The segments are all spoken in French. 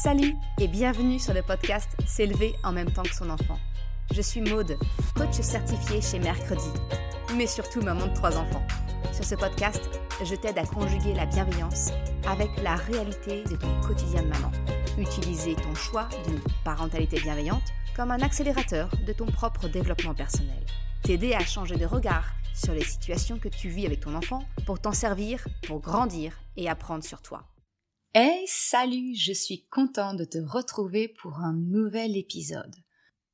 Salut et bienvenue sur le podcast S'élever en même temps que son enfant. Je suis Maude, coach certifié chez Mercredi, mais surtout maman de trois enfants. Sur ce podcast, je t'aide à conjuguer la bienveillance avec la réalité de ton quotidien de maman. Utiliser ton choix d'une parentalité bienveillante comme un accélérateur de ton propre développement personnel. T'aider à changer de regard sur les situations que tu vis avec ton enfant pour t'en servir, pour grandir et apprendre sur toi. Hey, salut, je suis contente de te retrouver pour un nouvel épisode.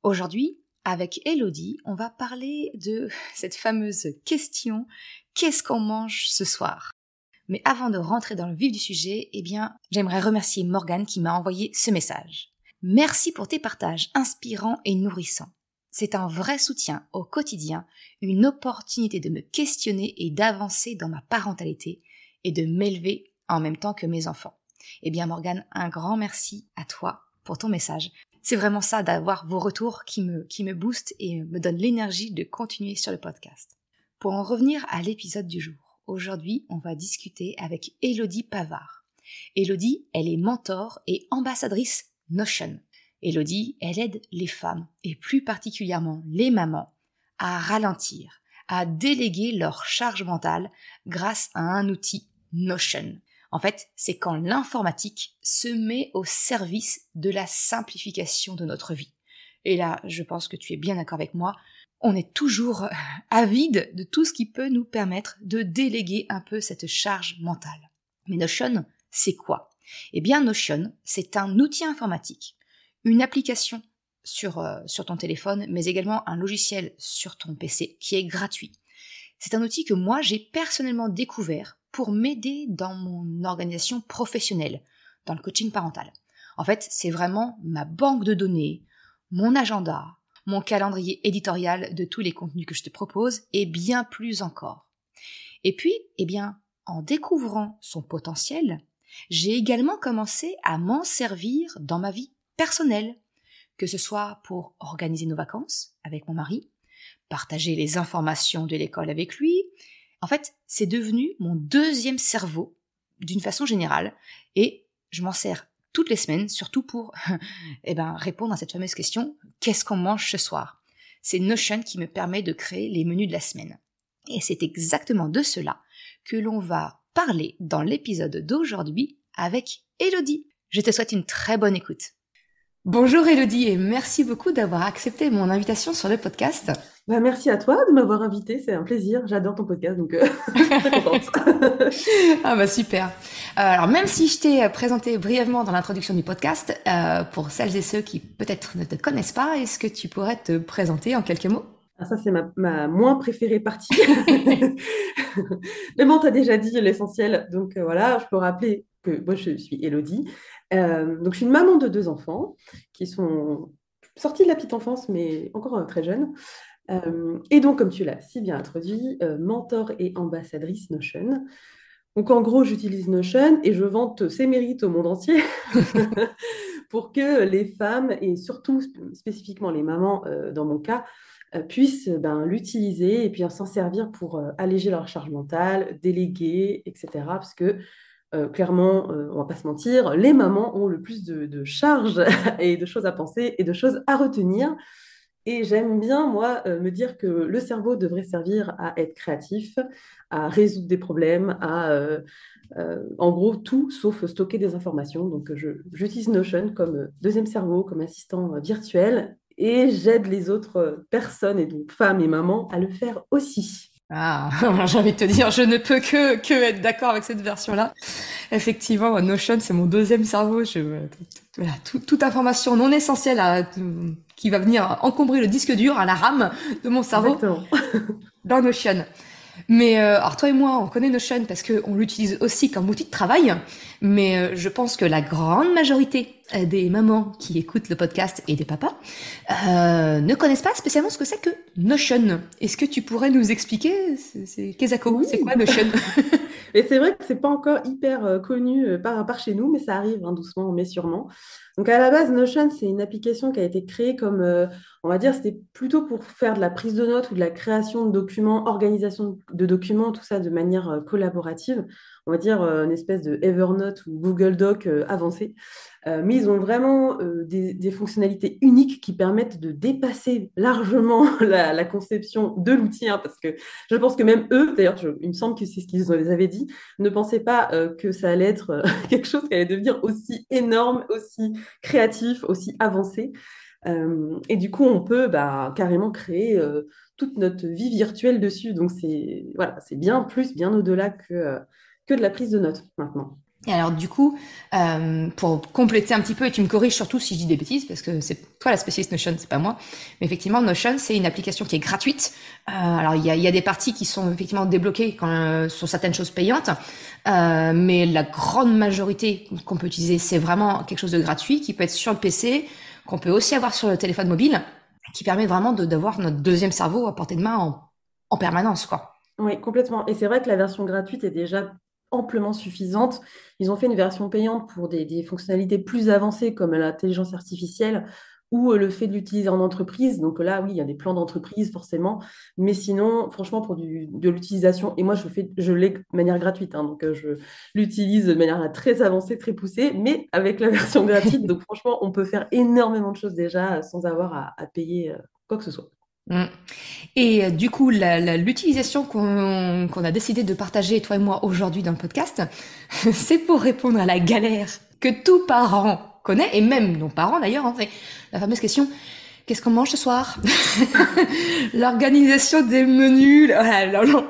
Aujourd'hui, avec Elodie, on va parler de cette fameuse question qu'est-ce qu'on mange ce soir? Mais avant de rentrer dans le vif du sujet, eh bien, j'aimerais remercier Morgane qui m'a envoyé ce message. Merci pour tes partages inspirants et nourrissants. C'est un vrai soutien au quotidien, une opportunité de me questionner et d'avancer dans ma parentalité et de m'élever en même temps que mes enfants. Eh bien Morgane, un grand merci à toi pour ton message. C'est vraiment ça d'avoir vos retours qui me, qui me booste et me donne l'énergie de continuer sur le podcast. Pour en revenir à l'épisode du jour, aujourd'hui on va discuter avec Elodie Pavard. Elodie, elle est mentor et ambassadrice Notion. Elodie, elle aide les femmes, et plus particulièrement les mamans, à ralentir, à déléguer leur charge mentale grâce à un outil Notion. En fait, c'est quand l'informatique se met au service de la simplification de notre vie. Et là, je pense que tu es bien d'accord avec moi, on est toujours avide de tout ce qui peut nous permettre de déléguer un peu cette charge mentale. Mais Notion, c'est quoi? Eh bien, Notion, c'est un outil informatique une application sur, euh, sur ton téléphone, mais également un logiciel sur ton PC qui est gratuit. C'est un outil que moi j'ai personnellement découvert pour m'aider dans mon organisation professionnelle, dans le coaching parental. En fait, c'est vraiment ma banque de données, mon agenda, mon calendrier éditorial de tous les contenus que je te propose et bien plus encore. Et puis, eh bien, en découvrant son potentiel, j'ai également commencé à m'en servir dans ma vie personnel, que ce soit pour organiser nos vacances avec mon mari, partager les informations de l'école avec lui. En fait, c'est devenu mon deuxième cerveau d'une façon générale et je m'en sers toutes les semaines, surtout pour eh ben, répondre à cette fameuse question qu'est-ce qu'on mange ce soir? C'est Notion qui me permet de créer les menus de la semaine. Et c'est exactement de cela que l'on va parler dans l'épisode d'aujourd'hui avec Elodie. Je te souhaite une très bonne écoute. Bonjour Elodie et merci beaucoup d'avoir accepté mon invitation sur le podcast. Bah, merci à toi de m'avoir invité, c'est un plaisir. J'adore ton podcast, donc euh, très contente. ah bah super. Euh, alors même si je t'ai présenté brièvement dans l'introduction du podcast, euh, pour celles et ceux qui peut-être ne te connaissent pas, est-ce que tu pourrais te présenter en quelques mots? Ah, Ça c'est ma, ma, moins préférée partie. Mais bon, tu as déjà dit l'essentiel, donc voilà, je peux rappeler que moi je suis Elodie. Euh, donc, je suis une maman de deux enfants qui sont sortis de la petite enfance, mais encore euh, très jeunes. Euh, et donc, comme tu l'as si bien introduit, mentor et ambassadrice Notion. Donc, en gros, j'utilise Notion et je vante ses mérites au monde entier pour que les femmes, et surtout spécifiquement les mamans dans mon cas, puissent ben, l'utiliser et puis s'en servir pour alléger leur charge mentale, déléguer, etc. Parce que euh, clairement, euh, on va pas se mentir, les mamans ont le plus de, charges et de choses à penser et de choses à retenir. Et j'aime bien, moi, euh, me dire que le cerveau devrait servir à être créatif, à résoudre des problèmes, à, en gros, tout sauf stocker des informations. Donc, j'utilise Notion comme deuxième cerveau, comme assistant virtuel, et j'aide les autres personnes, et donc femmes et mamans, à le faire aussi. Ah, j'ai envie de te dire, je ne peux que, que être d'accord avec cette version-là. Effectivement, Notion, c'est mon deuxième cerveau. Je, voilà, toute information non essentielle à, qui va venir encombrer le disque dur à la RAM de mon cerveau dans Notion. Mais euh, alors toi et moi, on connaît Notion parce qu'on l'utilise aussi comme outil de travail, mais euh, je pense que la grande majorité euh, des mamans qui écoutent le podcast et des papas euh, ne connaissent pas spécialement ce que c'est que Notion. Est-ce que tu pourrais nous expliquer C'est Kezako, c'est quoi Notion Et c'est vrai que c'est pas encore hyper connu par, par chez nous, mais ça arrive hein, doucement mais sûrement. Donc à la base, Notion, c'est une application qui a été créée comme, euh, on va dire, c'était plutôt pour faire de la prise de notes ou de la création de documents, organisation de documents, tout ça de manière euh, collaborative. On va dire euh, une espèce de Evernote ou Google Doc avancé. Euh, mais ils ont vraiment euh, des, fonctionnalités uniques qui permettent de dépasser largement la, conception de l'outil, hein, parce que je pense que même eux, d'ailleurs, il me semble que c'est ce qu'ils avaient dit, ne pensaient pas euh, que ça allait être quelque chose qui allait devenir aussi énorme, aussi créatif, aussi avancé. et du coup, on peut bah, carrément créer toute notre vie virtuelle dessus. Donc, c'est voilà, bien plus, bien au-delà que de la prise de notes maintenant. Et alors du coup, euh, pour compléter un petit peu, et tu me corriges surtout si je dis des bêtises, parce que c'est toi la spécialiste Notion, c'est pas moi. Mais effectivement, Notion, c'est une application qui est gratuite. Euh, alors il y a, y a, des parties qui sont effectivement débloquées quand, euh, sur certaines choses payantes, euh, mais la grande majorité qu'on peut utiliser, c'est vraiment quelque chose de gratuit qui peut être sur le PC, qu'on peut aussi avoir sur le téléphone mobile, qui permet vraiment d'avoir notre deuxième cerveau à portée de main en, en permanence, quoi. Oui, complètement. Et c'est vrai que la version gratuite est déjà amplement suffisante. Ils ont fait une version payante pour des, fonctionnalités plus avancées comme l'intelligence artificielle ou euh, le fait de l'utiliser en entreprise. Donc là, oui, il y a des plans d'entreprise forcément, mais sinon, franchement, pour de l'utilisation, et moi je l'ai de manière gratuite, hein, donc euh, je l'utilise de manière très avancée, très poussée, mais avec la version gratuite. donc franchement, on peut faire énormément de choses déjà sans avoir à, payer euh, quoi que ce soit. Mm. Et euh, du coup, l'utilisation qu'on a décidé de partager, toi et moi, aujourd'hui dans le podcast, c'est pour répondre à la galère que tout parent connaît, et même nos parents d'ailleurs, hein, la fameuse question, qu'est-ce qu'on mange ce soir? L'organisation des menus,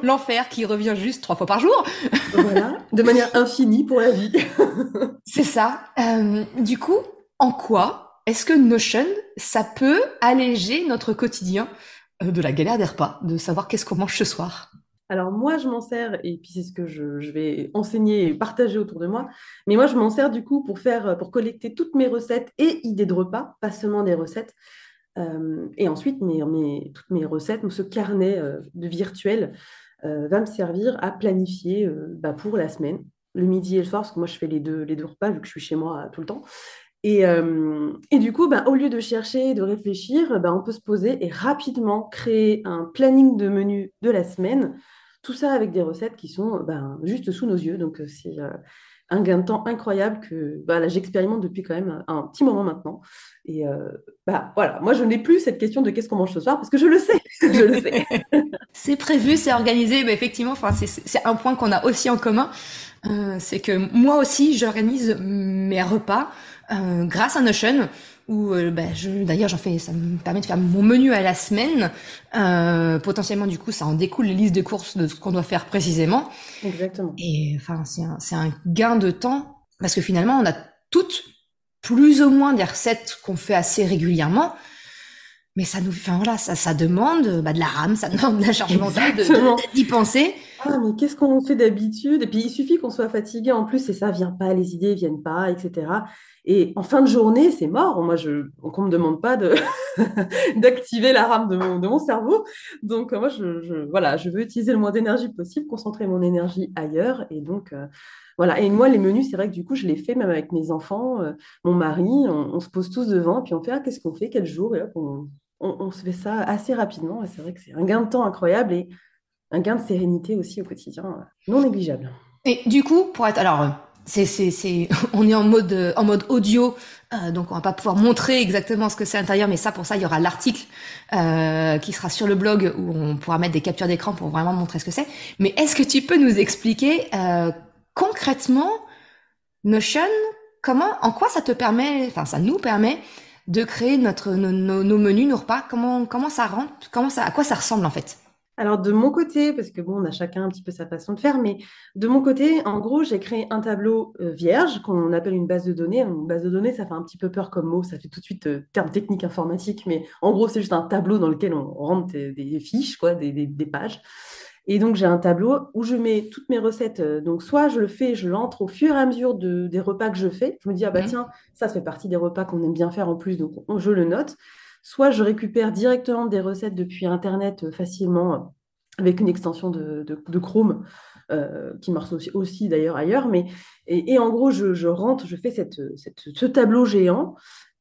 l'enfer qui revient juste trois fois par jour. voilà, de manière infinie pour la vie. c'est ça. Euh, du coup, en quoi est-ce que Notion, ça peut alléger notre quotidien euh, de la galère des repas, de savoir qu'est-ce qu'on mange ce soir? Alors moi, je m'en sers, et puis c'est ce que je, vais enseigner et partager autour de moi, mais moi, je m'en sers du coup pour faire, collecter toutes mes recettes et idées de repas, pas seulement des recettes. Euh, et ensuite, mes, toutes mes recettes, ce carnet euh, de virtuel va me servir à planifier bah, pour la semaine, le midi et le soir, parce que moi, je fais les deux, les deux repas, vu que je suis chez moi tout le temps. Euh, et, du coup, ben, au lieu de chercher, de réfléchir, ben, on peut se poser et rapidement créer un planning de menu de la semaine. Tout ça avec des recettes qui sont ben, juste sous nos yeux. Donc, euh, c'est euh, un gain de temps incroyable que j'expérimente depuis quand même un, petit moment maintenant. Et bah, voilà, moi, je n'ai plus cette question de qu'est-ce qu'on mange ce soir parce que je le sais. je le sais. c'est prévu, c'est organisé. Mais effectivement, c'est un point qu'on a aussi en commun. c'est que moi aussi, j'organise mes repas. Euh, grâce à Notion où euh, bah, d'ailleurs j'en fais ça me permet de faire mon menu à la semaine. Euh, potentiellement du coup ça en découle les listes de courses de ce qu'on doit faire précisément. Exactement. Et enfin c'est un, un gain de temps parce que finalement on a toutes plus ou moins des recettes qu'on fait assez régulièrement. Mais ça nous enfin voilà ça ça demande bah, de la rame ça demande de la charge mentale d'y penser ah, mais qu'est-ce qu'on fait d'habitude? Et puis, il suffit qu'on soit fatigué en plus, et ça vient pas, les idées viennent pas, etc. Et en fin de journée, c'est mort. Moi, je, on ne me demande pas de d'activer la rame de mon, de mon, cerveau. Donc, moi, je, voilà, je veux utiliser le moins d'énergie possible, concentrer mon énergie ailleurs. Et donc, euh, voilà. Et moi, les menus, c'est vrai que du coup, je les fais même avec mes enfants, euh, mon mari. On, se pose tous devant, puis on fait ah, qu'est-ce qu'on fait, quel jour? Et hop, on, on, se fait ça assez rapidement. Et c'est vrai que c'est un gain de temps incroyable. Et un gain de sérénité aussi au quotidien, euh, non négligeable. Et du coup, pour être alors, c'est, c'est, c'est, on est en mode, en mode audio, euh, donc on va pas pouvoir montrer exactement ce que c'est à l'intérieur, mais ça, pour ça, il y aura l'article euh, qui sera sur le blog où on pourra mettre des captures d'écran pour vraiment montrer ce que c'est. Mais est-ce que tu peux nous expliquer concrètement Notion, comment, en quoi ça te permet, enfin ça nous permet de créer notre nos, nos menus, nos repas, comment comment ça rentre, comment ça, à quoi ça ressemble en fait? Alors de mon côté, parce que bon, on a chacun un petit peu sa façon de faire, mais de mon côté, en gros, j'ai créé un tableau euh, vierge qu'on appelle une base de données. Une base de données, ça fait un petit peu peur comme mot, ça fait tout de suite euh, terme technique informatique, mais en gros, c'est juste un tableau dans lequel on rentre des, fiches, quoi, des, pages. Et donc j'ai un tableau où je mets toutes mes recettes. Euh, donc soit je le fais, je l'entre au fur et à mesure des repas que je fais. Je me dis ah bah mmh. tiens, ça, ça fait partie des repas qu'on aime bien faire en plus, donc je le note. Soit je récupère directement des recettes depuis Internet euh, facilement euh, avec une extension de, Chrome euh, qui marche aussi, d'ailleurs ailleurs. Mais, et, en gros, je, rentre, je fais cette, ce tableau géant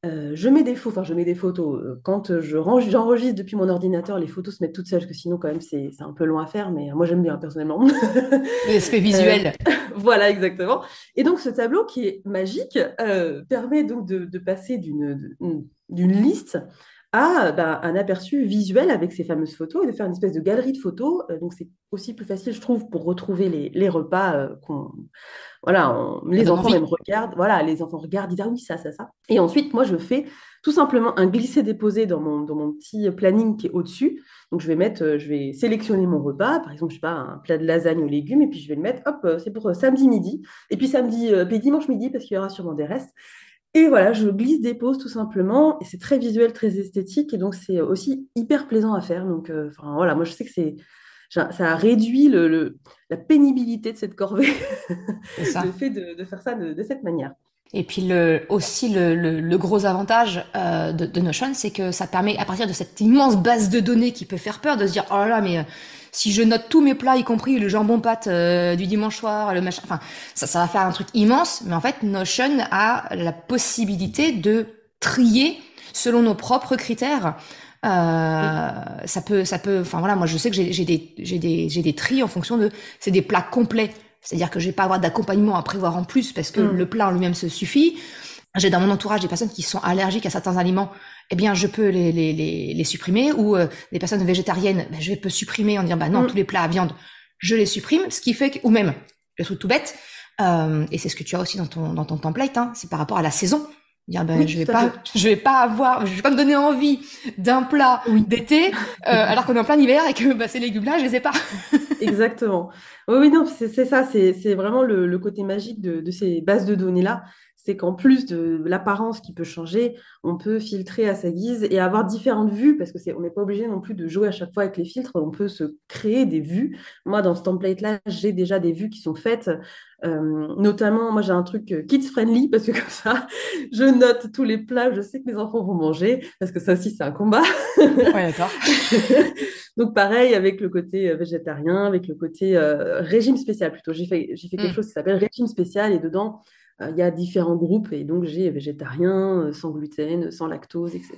Euh, je mets des photos, enfin je mets des photos. Quand je range, j'enregistre depuis mon ordinateur, les photos se mettent toutes seules, parce que sinon quand même c'est un peu long à faire, mais moi j'aime bien personnellement. L'aspect visuel. voilà, exactement. Et donc ce tableau qui est magique permet donc de, de passer d'une liste bah, un aperçu visuel avec ces fameuses photos et de faire une espèce de galerie de photos. Euh, donc c'est aussi plus facile, je trouve, pour retrouver les, les repas euh, qu'on... Voilà, les enfants même regardent, voilà, les enfants regardent, disent ah oui, ça, ça, ça. Et ensuite, moi, je fais tout simplement un glisser-déposer dans mon, dans mon petit planning qui est au-dessus. Donc, je vais mettre, euh, je vais sélectionner mon repas, par exemple, je sais pas, un plat de lasagne aux légumes, et puis je vais le mettre, hop, c'est pour samedi midi, et puis samedi, puis dimanche midi, parce qu'il y aura sûrement des restes. Et voilà, je glisse, dépose tout simplement. Et c'est très visuel, très esthétique. Et donc, c'est aussi hyper plaisant à faire. Donc, euh, voilà, moi, je sais que c'est. Ça a réduit le, la pénibilité de cette corvée, le fait de, faire ça de, cette manière. Et puis le, aussi le, gros avantage euh, de, Notion, c'est que ça permet, à partir de cette immense base de données qui peut faire peur, de se dire oh là là, mais si je note tous mes plats, y compris le jambon pâte euh, du dimanche soir, le machin, enfin, ça, ça va faire un truc immense. Mais en fait, Notion a la possibilité de trier selon nos propres critères. Euh, ça peut, ça peut. Enfin voilà, moi je sais que j'ai des, j'ai des, j'ai des tris en fonction de. C'est des plats complets. C'est-à-dire que je vais pas avoir d'accompagnement à prévoir en plus parce que mm. le plat en lui-même se suffit j'ai dans mon entourage des personnes qui sont allergiques à certains aliments, eh bien, je peux les, les, les, les supprimer. Ou euh, des personnes végétariennes, ben, je peux supprimer en disant, bah non, mm. tous les plats à viande, je les supprime. Ce qui fait que, ou même, le truc tout bête, euh, et c'est ce que tu as aussi dans ton, dans ton template, hein, c'est par rapport à la saison. Dire, ben, je vais pas, je vais pas avoir, je vais pas me donner envie d'un plat d'été, euh, alors qu'on est en plein hiver et que bah, ces légumes-là, je les ai pas. Exactement. Oui, oui, non, c'est ça, c'est vraiment le, le, côté magique de, de ces bases de données-là c'est qu'en plus de l'apparence qui peut changer, on peut filtrer à sa guise et avoir différentes vues, parce que c'est, on n'est pas obligé non plus de jouer à chaque fois avec les filtres, on peut se créer des vues. Moi, dans ce template-là, j'ai déjà des vues qui sont faites. Euh, notamment, moi j'ai un truc euh, kids friendly parce que comme ça, je note tous les plats, je sais que mes enfants vont manger parce que ça aussi c'est un combat. Ouais, d'accord. Donc pareil avec le côté euh, végétarien, avec le côté régime spécial plutôt. J'ai fait, j'ai fait quelque mm. chose qui s'appelle régime spécial et dedans il y a différents groupes et donc j'ai végétarien, euh, sans gluten, sans lactose, etc.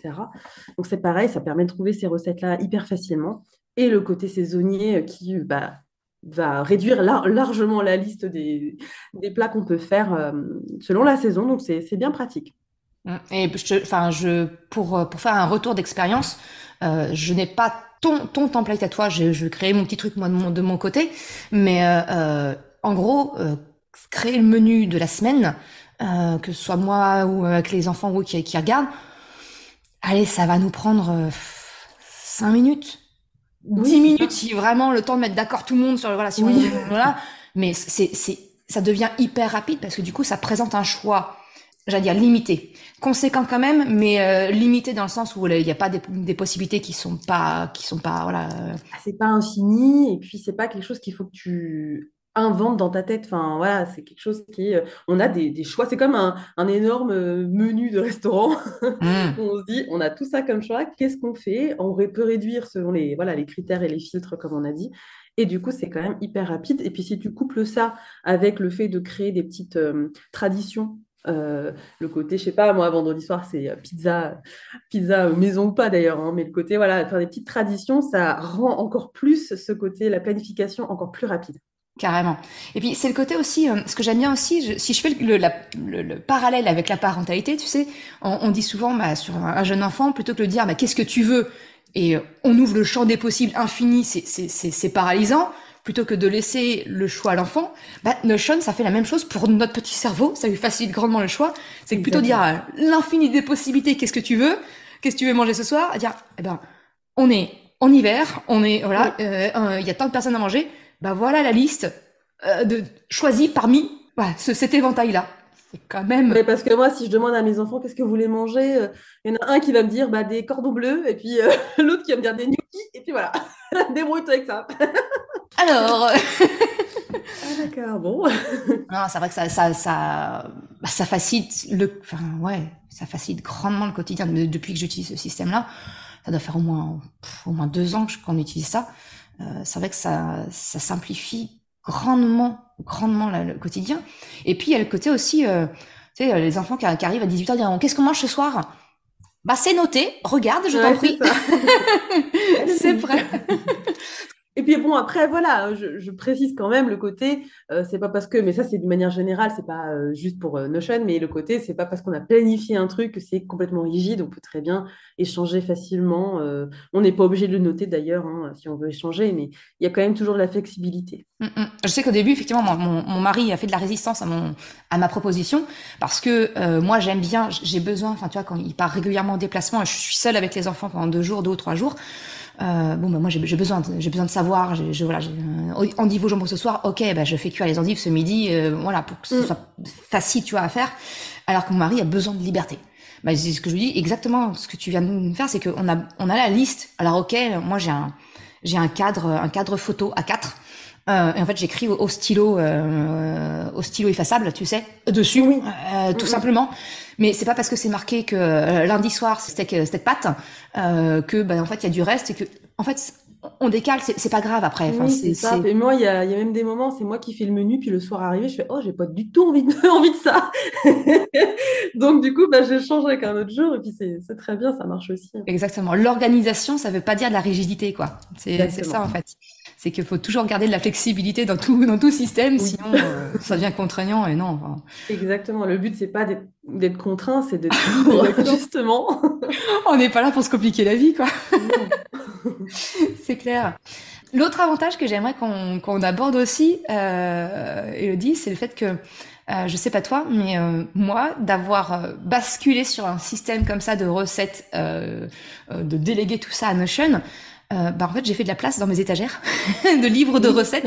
Donc c'est pareil, ça permet de trouver ces recettes-là hyper facilement. Et le côté saisonnier euh, qui bah, va réduire largement la liste des, plats qu'on peut faire selon la saison. Donc c'est bien pratique. Mmh. Et enfin, pour, pour faire un retour d'expérience, je n'ai pas ton, ton template à toi, je, je crée mon petit truc de mon côté, mais en gros, créer le menu de la semaine, euh, que ce soit moi ou avec les enfants ou qui, qui regardent, allez, ça va nous prendre euh, 5 minutes. 10 minutes si vraiment le temps de mettre d'accord tout le monde sur voilà si voilà. Mais c'est c'est ça devient hyper rapide parce que du coup ça présente un choix j'allais dire limité. Conséquent quand même mais euh, limité dans le sens où il n'y a pas des, des, possibilités qui sont pas qui sont pas voilà ah, c'est pas infini et puis c'est pas quelque chose qu'il faut que tu invente dans ta tête. Enfin, voilà, c'est quelque chose qui. Euh, on a des, choix. C'est comme un, énorme euh, menu de restaurant. Mmh. on se dit, on a tout ça comme choix. Qu'est-ce qu'on fait? On peut réduire selon les, voilà, les critères et les filtres, comme on a dit. Et du coup, c'est quand même hyper rapide. Et puis, si tu couples ça avec le fait de créer des petites euh, traditions le côté, je sais pas, moi, vendredi soir, c'est pizza, pizza maison ou pas d'ailleurs, hein, mais le côté, voilà, faire des petites traditions, ça rend encore plus ce côté, la planification encore plus rapide. Carrément. Et puis c'est le côté aussi, euh, ce que j'aime bien aussi, si je fais le, le, parallèle avec la parentalité, tu sais, on, dit souvent bah, sur un, jeune enfant, plutôt que de dire bah, qu'est-ce que tu veux? Et euh, on ouvre le champ des possibles infini, c'est paralysant, plutôt que de laisser le choix à l'enfant, bah, Notion, ça fait la même chose pour notre petit cerveau, ça lui facilite grandement le choix, c'est plutôt dire euh, l'infini des possibilités, qu'est-ce que tu veux, qu'est-ce que tu veux manger ce soir, à dire, eh ben, on est en hiver, on est, voilà, il y a tant de personnes à manger, bah voilà la liste euh, de choisie parmi ce, cet éventail-là. C'est quand même. Mais parce que moi, si je demande à mes enfants qu'est-ce que vous voulez manger, euh, il y en a un qui va me dire bah, des cordons bleus, et puis euh, l'autre qui va me dire des gnocchis, et puis voilà, débrouille-toi avec ça. Alors. ah, d'accord, bon. non, c'est vrai que ça, ça, ça, bah, ça facilite le, enfin, ouais, ça facilite grandement le quotidien. Depuis que j'utilise ce système-là, ça doit faire au moins, au moins deux ans qu'on utilise ça. Euh, c'est vrai que ça, ça simplifie grandement, grandement le quotidien. Et puis il y a le côté aussi, euh, tu sais, les enfants qui, arrivent à 18h disent qu'est-ce qu'on mange ce soir? Bah c'est noté, regarde, je t'en prie. C'est prêt. Et puis bon, après, voilà, je, précise quand même le côté, euh, c'est pas parce que, mais ça c'est de manière générale, c'est pas euh, juste pour euh, Notion, mais le côté, c'est pas parce qu'on a planifié un truc que c'est complètement rigide, on peut très bien échanger facilement. on n'est pas obligé de le noter d'ailleurs, hein, si on veut échanger, mais il y a quand même toujours de la flexibilité. Mm, mm. Je sais qu'au début, effectivement, mon, mon, mari a fait de la résistance à, mon, à ma proposition, parce que moi j'aime bien, j'ai besoin, enfin tu vois, quand il part régulièrement en déplacement je suis seule avec les enfants pendant deux jours, deux ou trois jours, euh, bon, bah, moi, j'ai besoin, j'ai besoin de savoir. Je, voilà, euh, endive au jambon ce soir. Ok, bah, je fais cuire les endives ce midi. Euh, voilà, pour que ce mm. soit facile, tu vois, à faire. Alors que mon mari a besoin de liberté. Bah, c'est ce que je lui dis. Exactement ce que tu viens de faire, c'est qu'on a, on a la liste. Alors, ok, moi, j'ai un, j'ai un cadre, un cadre photo à 4 euh, et en fait, j'écris au, stylo, euh, au stylo effaçable, tu sais, dessus, oui. euh, tout simplement. Mais c'est pas parce que c'est marqué que euh, lundi soir c'est steak, steak pâte euh, que, ben, en fait, il y a du reste et que, en fait, on décale, c'est pas grave après. Enfin, c'est ça. Et moi, il y a, y a, même des moments, c'est moi qui fais le menu, puis le soir arrivé, je fais oh, j'ai pas du tout envie de, envie de ça. Donc du coup, bah, je change avec un autre jour, et puis c'est très bien, ça marche aussi. Exactement. L'organisation, ça veut pas dire de la rigidité, quoi. C'est ça en fait c'est qu'il faut toujours garder de la flexibilité dans tout, dans tout système, sinon euh, ça devient contraignant et non. Exactement. Le but, c'est pas d'être contraint, c'est libre, justement. On n'est pas là pour se compliquer la vie, quoi. c'est clair. L'autre avantage que j'aimerais qu'on aborde aussi, euh, Elodie, c'est le fait que euh, je sais pas toi, mais euh, moi, d'avoir euh, basculé sur un système comme ça de recettes, euh, de déléguer tout ça à Notion, euh, bah en fait j'ai fait de la place dans mes étagères de livres de recettes.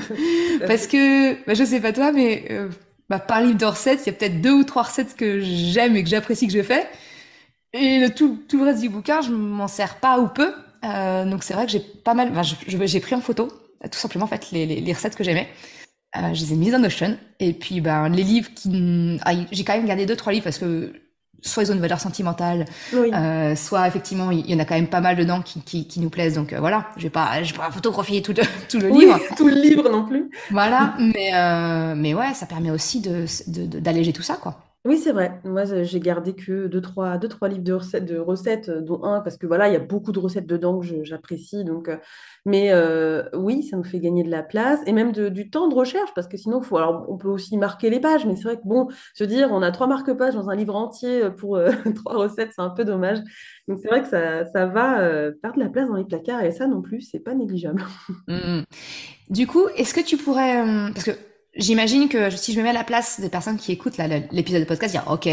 Parce que bah, je sais pas toi mais euh, bah, par livre de recettes il y a peut-être deux ou trois recettes que j'aime et que j'apprécie que je fais. Et le tout, tout le reste du bouquin je m'en sers pas ou peu. Euh, donc c'est vrai que j'ai pas mal j'ai pris en photo tout simplement en fait les, les, les recettes que j'aimais. Euh, je les ai mises en Notion et puis ben les livres qui ah, j'ai quand même gardé deux trois livres parce que soit ils ont une valeur sentimentale, euh, soit effectivement il y en a quand même pas mal dedans qui, qui, qui nous plaisent. Donc euh, voilà, je vais pas, je vais pas photographier tout, tout le livre, tout le livre non plus. Voilà, mais euh, mais ouais, ça permet aussi de d'alléger tout ça quoi. Oui, c'est vrai. Moi, j'ai gardé que deux, trois, deux, trois livres de recettes, euh, dont un, parce que voilà, il y a beaucoup de recettes dedans que j'apprécie. Donc, euh, mais euh, oui, ça nous fait gagner de la place et même du temps de recherche, parce que sinon, faut, on peut aussi marquer les pages, mais c'est vrai que bon, se dire, on a trois marque-pages dans un livre entier pour trois recettes, c'est un peu dommage. Donc, c'est vrai que ça, va perdre de la place dans les placards et ça non plus, c'est pas négligeable. Mmh. Du coup, est-ce que tu pourrais, parce que j'imagine que si je me mets à la place des personnes qui écoutent l'épisode de podcast, dire ok,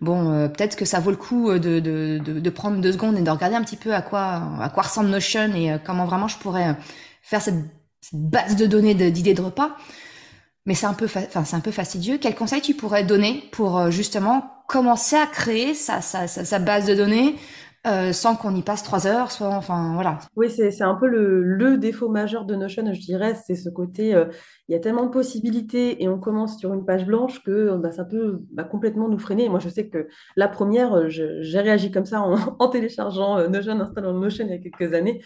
bon, euh, peut-être que ça vaut le coup euh, de, prendre deux secondes et de regarder un petit peu à quoi ressemble Notion et euh, comment vraiment je pourrais faire cette, base de données d'idées de, repas. Mais c'est un peu, enfin c'est un peu fastidieux. Quel conseil tu pourrais donner pour justement commencer à créer sa base de données euh, sans qu'on y passe trois heures, soit enfin voilà. Oui, c'est un peu le, le, défaut majeur de Notion, je dirais, c'est ce côté, euh, il y a tellement de possibilités et on commence sur une page blanche que bah, ça peut bah, complètement nous freiner. moi, je sais que la première, j'ai réagi comme ça en, téléchargeant euh, Notion, installant Notion il y a quelques années.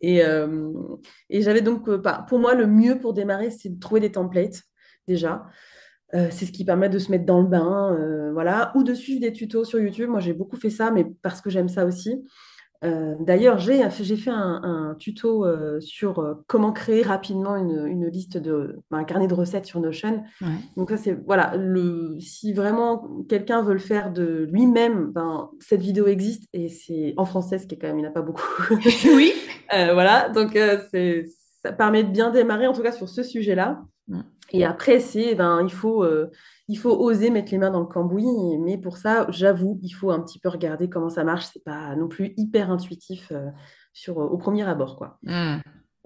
Et, et j'avais donc, bah, pour moi, le mieux pour démarrer, c'est de trouver des templates déjà. Euh, c'est ce qui permet de se mettre dans le bain, euh, voilà, ou de suivre des tutos sur YouTube. Moi, j'ai beaucoup fait ça, mais parce que j'aime ça aussi. Euh, d'ailleurs, j'ai fait un, tuto sur comment créer rapidement une, liste de un carnet de recettes sur Notion. Donc ça, c'est voilà, le, si vraiment quelqu'un veut le faire de lui-même, ben, cette vidéo existe et c'est en français, ce qui est quand même, il n'y en a pas beaucoup. oui. voilà, donc ça permet de bien démarrer, en tout cas sur ce sujet-là. Et après, c'est, ben, il faut, euh, il faut oser mettre les mains dans le cambouis. Mais pour ça, j'avoue, il faut un petit peu regarder comment ça marche. C'est pas non plus hyper intuitif euh, sur, au premier abord, quoi. Mmh.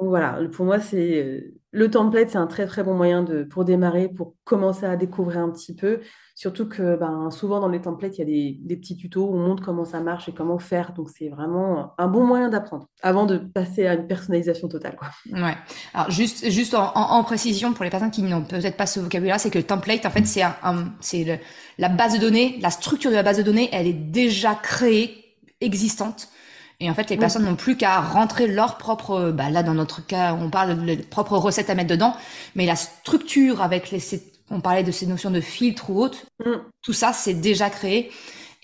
Voilà, pour moi, c'est euh, le template, c'est un très très bon moyen de, pour démarrer, pour commencer à découvrir un petit peu. Surtout que ben, souvent dans les templates, il y a des, petits tutos où on montre comment ça marche et comment faire. Donc c'est vraiment un bon moyen d'apprendre avant de passer à une personnalisation totale. Quoi. Ouais. Alors juste, juste en, précision pour les personnes qui n'ont peut-être pas ce vocabulaire, c'est que le template, en fait, c'est la base de données, la structure de la base de données, elle est déjà créée, existante. Et en fait, les personnes n'ont plus qu'à rentrer leur propre, bah là dans notre cas, on parle de propre recettes à mettre dedans, mais la structure avec les, on parlait de ces notions de filtre ou autre, mm. tout ça c'est déjà créé.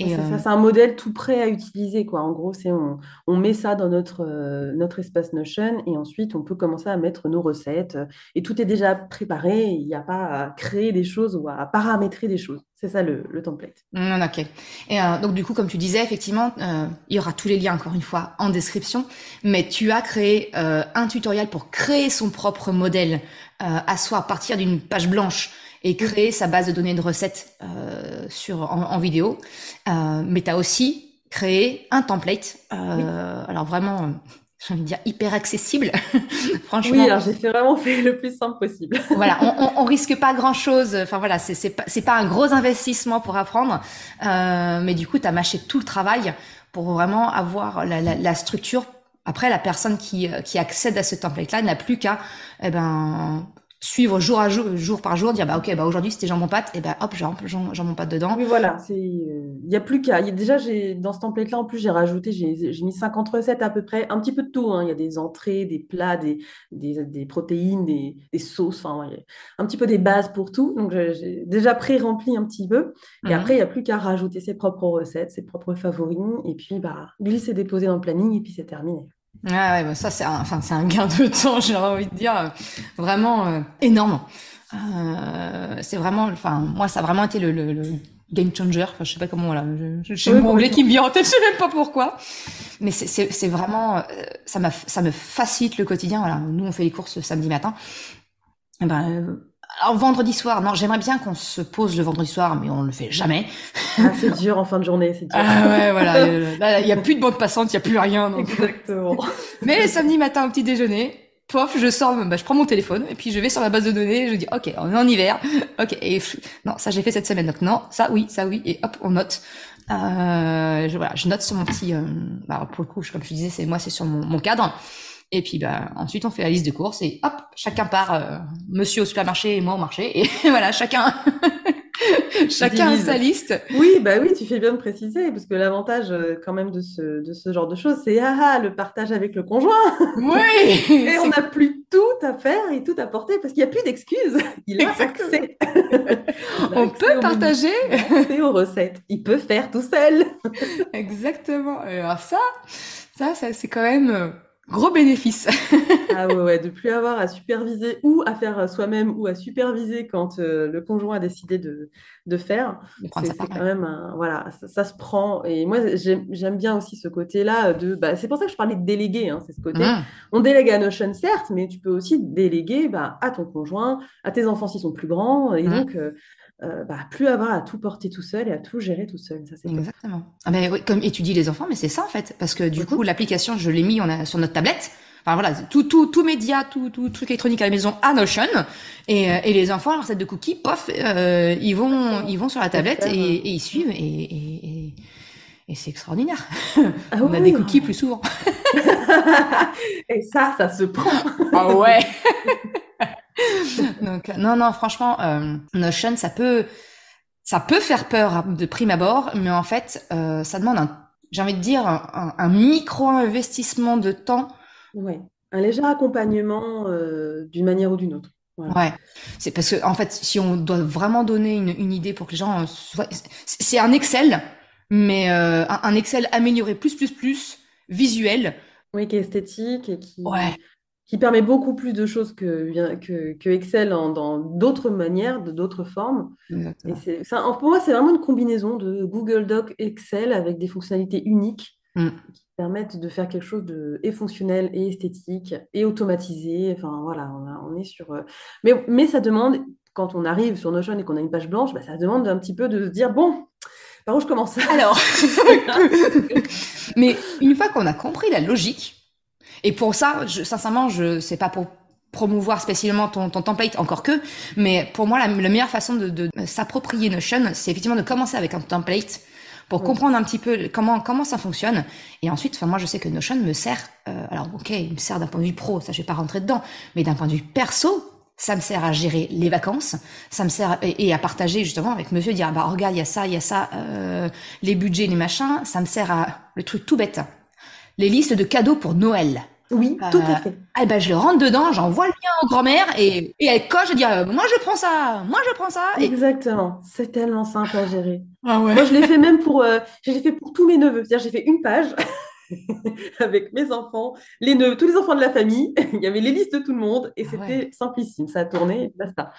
Et ça, euh, c'est un modèle tout prêt à utiliser, quoi. En gros, c'est on, on, met ça dans notre, euh, notre espace Notion et ensuite on peut commencer à mettre nos recettes et tout est déjà préparé. Il n'y a pas à créer des choses ou à paramétrer des choses. C'est ça le, le template. Mmh, ok. Et euh, donc du coup, comme tu disais, effectivement, il y aura tous les liens encore une fois en description. Mais tu as créé un tutoriel pour créer son propre modèle à soi à partir d'une page blanche et créer sa base de données de recettes euh, sur en, vidéo. Euh, mais tu as aussi créé un template. Euh, alors vraiment, euh, j'ai envie de dire hyper accessible. Franchement. Oui, alors j'ai fait vraiment fait le plus simple possible. voilà, on, on, on, risque pas grand chose. Enfin voilà, c'est c'est pas c'est pas un gros investissement pour apprendre, euh, mais du coup, tu as mâché tout le travail pour vraiment avoir la, la, la structure après, la personne qui, qui accède à ce template-là n'a plus qu'à eh ben, suivre jour à jour, jour par jour, dire bah ok bah aujourd'hui c'était jambon pâte et bah hop jambon pâte dedans. Oui voilà, c'est il y a plus qu'à déjà j'ai dans ce template là en plus j'ai rajouté j'ai mis 50 recettes à peu près, un petit peu de tout hein. il y a des entrées, des plats, des, des, des protéines, des, des sauces, enfin un petit peu des bases pour tout. Donc j'ai déjà pré-rempli un petit peu et mhm. après il n'y a plus qu'à rajouter ses propres recettes, ses propres favoris et puis bah glisser déposer dans le planning et puis c'est terminé. Ah ouais, bah ça c'est un, enfin c'est un gain de temps, j'ai envie de dire, euh, vraiment euh, énorme. Euh, c'est vraiment, enfin moi ça a vraiment été le, le, le game changer. Enfin, je sais pas comment voilà, j'ai mon anglais qui me vient en tête, je sais même pas pourquoi. Mais c'est c'est vraiment, euh, ça m'a ça me facilite le quotidien. Voilà, nous on fait les courses samedi matin. Et eh ben alors vendredi soir, non, j'aimerais bien qu'on se pose le vendredi soir, mais on le fait jamais. Ah, c'est dur en fin de journée, c'est dur. Ah ouais, voilà. il y a plus de bande passante, il y a plus rien. Exactement. mais samedi matin au petit déjeuner, pof, je sors, bah, je prends mon téléphone et puis je vais sur la base de données, je dis ok, on est en hiver, ok, et non, ça j'ai fait cette semaine, donc non, ça oui, ça oui, et hop, on note. Euh, je, voilà, je note sur mon petit, euh, bah, pour le coup, comme je disais, c'est moi, c'est sur mon, mon cadre. Et puis bah, ensuite, on fait la liste de courses et hop, chacun part, euh, monsieur au supermarché et moi au marché. Et voilà, chacun, chacun a sa liste. Oui, bah oui, tu fais bien de préciser, parce que l'avantage euh, quand même de ce, de ce genre de choses, c'est ah, ah, le partage avec le conjoint. Oui. et on n'a plus tout à faire et tout à porter, parce qu'il n'y a plus d'excuses. Il a accès. on, peut partager. Accès aux recettes. Il peut faire tout seul. Exactement. Alors ça, ça, ça c'est quand même euh, Gros bénéfice. ah ouais, ouais, de plus avoir à superviser ou à faire soi-même ou à superviser quand euh, le conjoint a décidé de, de faire. C'est quand même un, voilà, ça, se prend. Et moi, j'aime bien aussi ce côté-là de. Bah, c'est pour ça que je parlais de déléguer. Hein, c'est ce côté. Mmh. On délègue à Notion, certes, mais tu peux aussi déléguer bah, à ton conjoint, à tes enfants s'ils sont plus grands. Et mmh. donc, euh, euh, bah, plus avoir à tout porter tout seul et à tout gérer tout seul. Ça, Exactement. Ah ben, oui, comme étudie les enfants, mais c'est ça en fait, parce que du coup l'application, je l'ai mis on a, sur notre tablette. Enfin voilà, tout tout tout média, tout tout truc électronique à la maison à Notion et, euh, et les enfants leur recette de cookies, pof, euh, ils vont ils vont sur la tablette et, et ils suivent et, et, et c'est extraordinaire. Ah on a des cookies plus souvent. et ça, ça se prend. ah ouais. Donc non, non, franchement, euh, Notion, ça peut, ça peut faire peur de prime abord, mais en fait, euh, ça demande un, j'ai envie de dire, un, micro investissement de temps. Ouais, un léger accompagnement euh, d'une manière ou d'une autre. Ouais, c'est parce que en fait, si on doit vraiment donner une, une idée pour que les gens, c'est un Excel, mais un, un, Excel amélioré plus plus plus visuel. Oui, qui est esthétique et qui, ouais qui permet beaucoup plus de choses que, que, que Excel en, dans d'autres manières, de d'autres formes. Et c'est, pour moi, c'est vraiment une combinaison de Google Doc, Excel avec des fonctionnalités uniques mm. qui permettent de faire quelque chose de et fonctionnel et esthétique et automatisé. Enfin voilà, on, est sur. Euh, mais, mais ça demande, quand on arrive sur Notion et qu'on a une page blanche, bah, ça demande un petit peu de se dire bon. Par où je commence? Alors, mais une fois qu'on a compris la logique, et pour ça, je, sincèrement, je sais pas pour promouvoir spécialement ton, ton template, encore que, mais pour moi, la, meilleure façon de, de s'approprier Notion, c'est effectivement de commencer avec un template pour comprendre un petit peu comment comment ça fonctionne. Et ensuite, enfin moi, je sais que Notion me sert. Euh, alors, ok, il me sert d'un point de vue pro, ça je vais pas rentrer dedans, mais d'un point de vue perso, ça me sert à gérer les vacances, ça me sert et, à partager justement avec Monsieur, dire bah regarde, il y a ça, il y a ça, euh, les budgets, les machins, ça me sert à le truc tout bête, les listes de cadeaux pour Noël. Oui, tout à fait. Eh ben, je le rentre dedans, j'envoie le lien aux grand-mères et, et elle coche, je dis moi je prends ça, moi je prends ça. Exactement, c'est tellement simple à gérer. Ah ouais. Moi je l'ai fait même pour, je l'ai fait pour tous mes neveux, c'est-à-dire j'ai fait une page avec mes enfants, les neveux, tous les enfants de la famille. Il y avait les listes de tout le monde et ah c'était simplissime. Ça a tourné basta.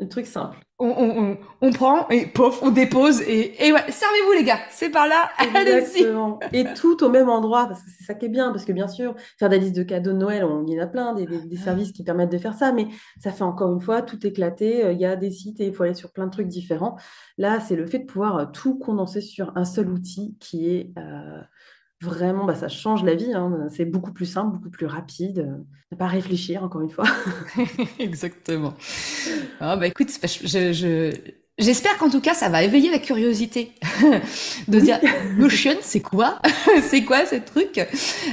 Un truc simple. On, on, prend et pof, on dépose et, et ouais, servez-vous les gars, c'est par là, Exactement. et tout au même endroit, parce que c'est ça qui est bien, parce que bien sûr, faire des listes de cadeaux de Noël, on, il y en a plein, des, des, services qui permettent de faire ça, mais ça fait encore une fois tout éclater, euh, il y a des sites et il faut aller sur plein de trucs différents. Là, c'est le fait de pouvoir euh, tout condenser sur un seul outil qui est... Euh, vraiment, bah, ça change la vie. Hein. C'est beaucoup plus simple, beaucoup plus rapide. Euh, ne pas réfléchir, encore une fois. Exactement. Ah, bah, écoute, je, J'espère qu'en tout cas, ça va éveiller la curiosité. De dire Notion, c'est quoi? C'est quoi ce truc?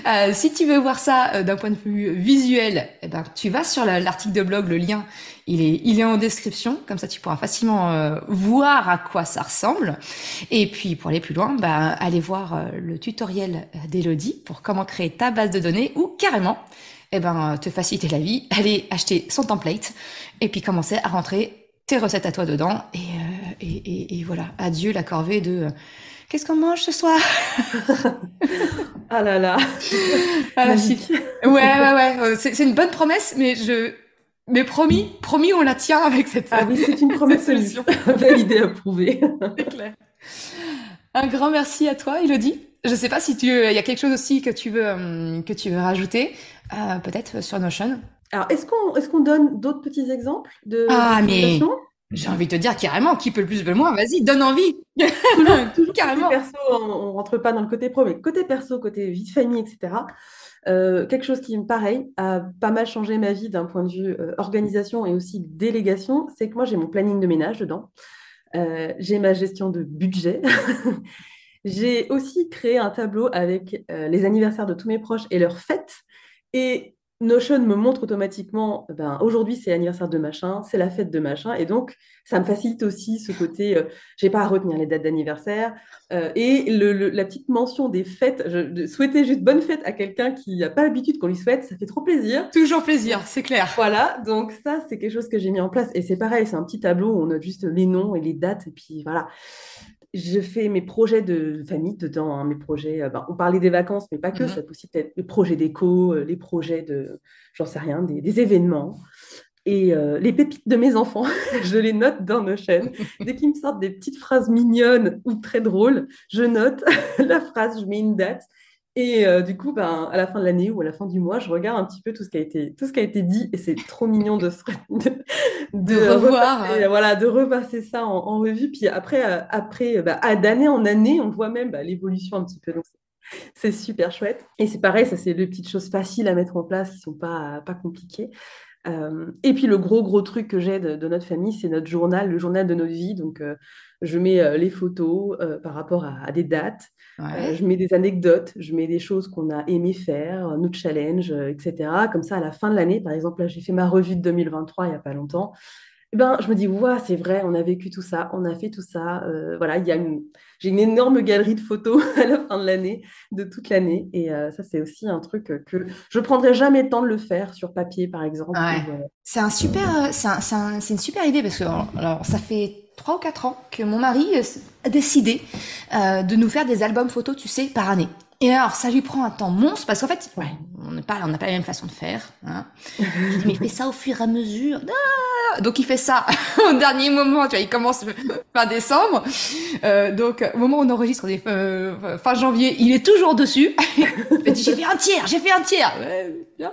Euh, Si tu veux voir ça euh, d'un point de vue visuel, eh ben, tu vas sur l'article de blog, le lien, il est, il est en description, comme ça tu pourras facilement euh, voir à quoi ça ressemble. Et puis pour aller plus loin, bah, allez voir le tutoriel d'Elodie pour comment créer ta base de données ou carrément eh ben, te faciliter la vie, aller acheter son template et puis commencer à rentrer tes recettes à toi dedans. Et, euh, et, et, voilà, adieu la corvée de euh, qu'est-ce qu'on mange ce soir? Ah là là ah, Ouais, ouais, ouais. Euh, c'est une bonne promesse, mais je. Mais promis, promis, on la tient avec cette. Ah oui, c'est une promesse solution. Validée, approuvée. c'est clair. Un grand merci à toi, Elodie. Je sais pas si tu, il y a quelque chose aussi que tu veux, que tu veux rajouter, peut-être sur Notion. Alors, est-ce qu'on est qu'on donne d'autres petits exemples de Ah, mais j'ai envie de te dire carrément, qui peut le plus, le moins, vas-y, donne envie. toujours, carrément. perso, on, ne rentre pas dans le côté pro, mais côté perso, côté vie de famille, etc. Euh, quelque chose qui, pareil, a pas mal changé ma vie d'un point de vue euh, organisation et aussi délégation, c'est que moi, j'ai mon planning de ménage dedans. Euh, j'ai ma gestion de budget. j'ai aussi créé un tableau avec les anniversaires de tous mes proches et leurs fêtes. Et Notion me montre automatiquement, ben, aujourd'hui c'est l'anniversaire de machin, c'est la fête de machin, et donc ça me facilite aussi ce côté, euh, je n'ai pas à retenir les dates d'anniversaire, euh, et la petite mention des fêtes, je, souhaiter juste bonne fête à quelqu'un qui n'a pas l'habitude qu'on lui souhaite, ça fait trop plaisir. Toujours plaisir, c'est clair. Voilà, donc ça c'est quelque chose que j'ai mis en place, et c'est pareil, c'est un petit tableau où on a juste les noms et les dates, et puis voilà je fais mes projets de famille dedans, hein, mes projets. Euh, ben, on parlait des vacances, mais pas que. Mmh ça peut aussi être les projets d'éco, euh, les projets de, j'en sais rien, des, événements. Et euh, les pépites de mes enfants, je les note dans nos chaînes. Dès qu'ils me sortent des petites phrases mignonnes ou très drôles, je note la phrase, je mets une date. Et du coup, ben, à la fin de l'année ou à la fin du mois, je regarde un petit peu tout ce qui a été, tout ce qui a été dit et c'est trop mignon de, de, revoir. voilà, de repasser ça en, revue. Puis après, après bah, d'année en année, on voit même bah, l'évolution un petit peu. Donc, c'est super chouette. Et c'est pareil, ça, c'est des petites choses faciles à mettre en place qui sont pas, pas compliquées. Et puis le gros gros truc que j'ai de, notre famille, c'est notre journal, le journal de notre vie. Donc je mets les photos par rapport à, des dates. Euh, je mets des anecdotes, je mets des choses qu'on a aimé faire, nos challenges, euh, etc. Comme ça, à la fin de l'année, par exemple, là, j'ai fait ma revue de 2023 il n'y a pas longtemps. Ben, je me dis, ouais, c'est vrai, on a vécu tout ça, on a fait tout ça. Euh, voilà, il y a une, j'ai une énorme galerie de photos à la fin de l'année, de toute l'année. Et ça, c'est aussi un truc que je prendrai jamais le temps de le faire sur papier, par exemple. c'est un super, c'est une super idée parce que alors, ça fait trois ou quatre ans que mon mari euh, a décidé euh, de nous faire des albums photos, tu sais, par année. Et alors, ça lui prend un temps monstre parce qu'en fait, ouais, on n'a pas, on n'a pas la même façon de faire. Hein. Mais il fait ça au fur et à mesure. Ah donc, il fait ça au dernier moment. Tu vois, il commence fin décembre. Euh, donc, au moment où on enregistre, euh, fin janvier, il est toujours dessus. j'ai fait un tiers, j'ai fait un tiers.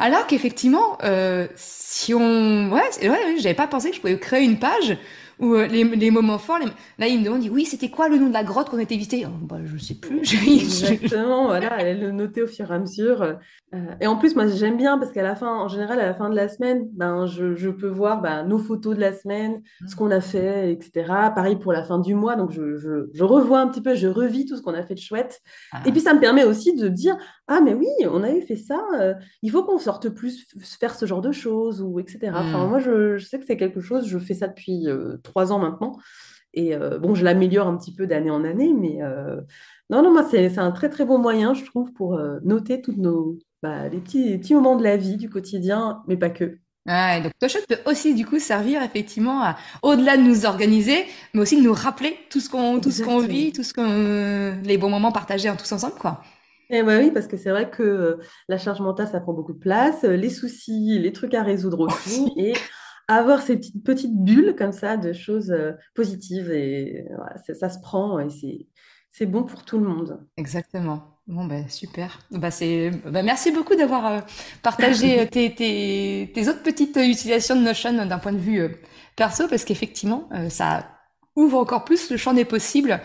alors qu'effectivement, euh, si on, ouais, ouais, j'avais pas pensé que je pouvais créer une page ou euh, les, les, moments forts. Là, il me demande, oui, c'était quoi le nom de la grotte qu'on était visité oh, bah, Je sais plus. Exactement, voilà, elle le noter au fur et à mesure. Euh, et en plus, moi, j'aime bien parce qu'à la fin, en général, à la fin de la semaine, ben, je, je peux voir ben, nos photos de la semaine, ce qu'on a fait, etc. Pareil pour la fin du mois, donc je, je, je revois un petit peu, je revis tout ce qu'on a fait de chouette. Ah. Et puis, ça me permet aussi de dire, ah, mais oui, on avait fait ça, euh, il faut qu'on sorte plus faire ce genre de choses, ou etc. Enfin, mmh. moi, je, je sais que c'est quelque chose, je fais ça depuis trois ans maintenant. Et bon, je l'améliore un petit peu d'année en année, mais non, non, moi, c'est un très, très bon moyen, je trouve, pour noter tous nos bah, les petits, les petits moments de la vie, du quotidien, mais pas que. Ah, donc Notion peut aussi du coup servir effectivement à au-delà de nous organiser, mais aussi de nous rappeler tout ce qu'on tout ce qu'on vit, tout ce qu'on les bons moments partagés en tous ensemble quoi. Eh bah oui, parce que c'est vrai que euh, la charge mentale, ça prend beaucoup de place, euh, les soucis, les trucs à résoudre aussi, et avoir ces petites, petites bulles comme ça de choses euh, positives, et ça se prend, et c'est, c'est bon pour tout le monde. Exactement. Bon, ben, super. Bah, c'est, bah, merci beaucoup d'avoir euh, partagé tes, tes, tes, autres petites utilisations de Notion d'un point de vue euh, perso, parce qu'effectivement, ça ouvre encore plus le champ des possibles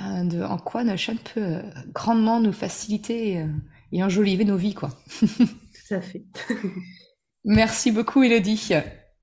de en quoi Notion peut grandement nous faciliter et enjoliver nos vies, quoi. Tout à fait. merci beaucoup, Elodie.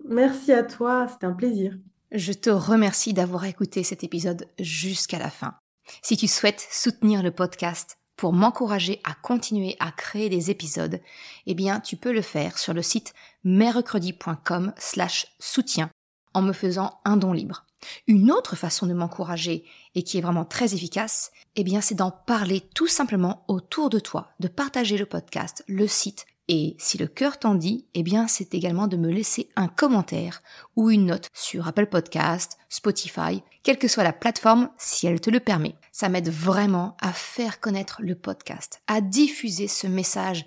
Merci à toi, c'était un plaisir. Je te remercie d'avoir écouté cet épisode jusqu'à la fin. Si tu souhaites soutenir le podcast, pour m'encourager à continuer à créer des épisodes, eh bien, tu peux le faire sur le site mercredi.com slash soutien en me faisant un don libre. Une autre façon de m'encourager et qui est vraiment très efficace, eh bien, c'est d'en parler tout simplement autour de toi, de partager le podcast, le site et si le cœur t'en dit, eh bien, c'est également de me laisser un commentaire ou une note sur Apple Podcast, Spotify, quelle que soit la plateforme, si elle te le permet. Ça m'aide vraiment à faire connaître le podcast, à diffuser ce message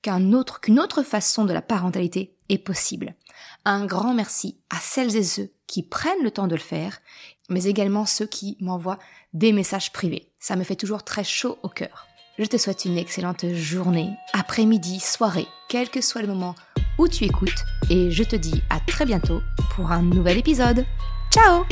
qu'un autre, qu'une autre façon de la parentalité est possible. Un grand merci à celles et ceux qui prennent le temps de le faire, mais également ceux qui m'envoient des messages privés. Ça me fait toujours très chaud au cœur. Je te souhaite une excellente journée, après-midi, soirée, quel que soit le moment où tu écoutes, et je te dis à très bientôt pour un nouvel épisode. Ciao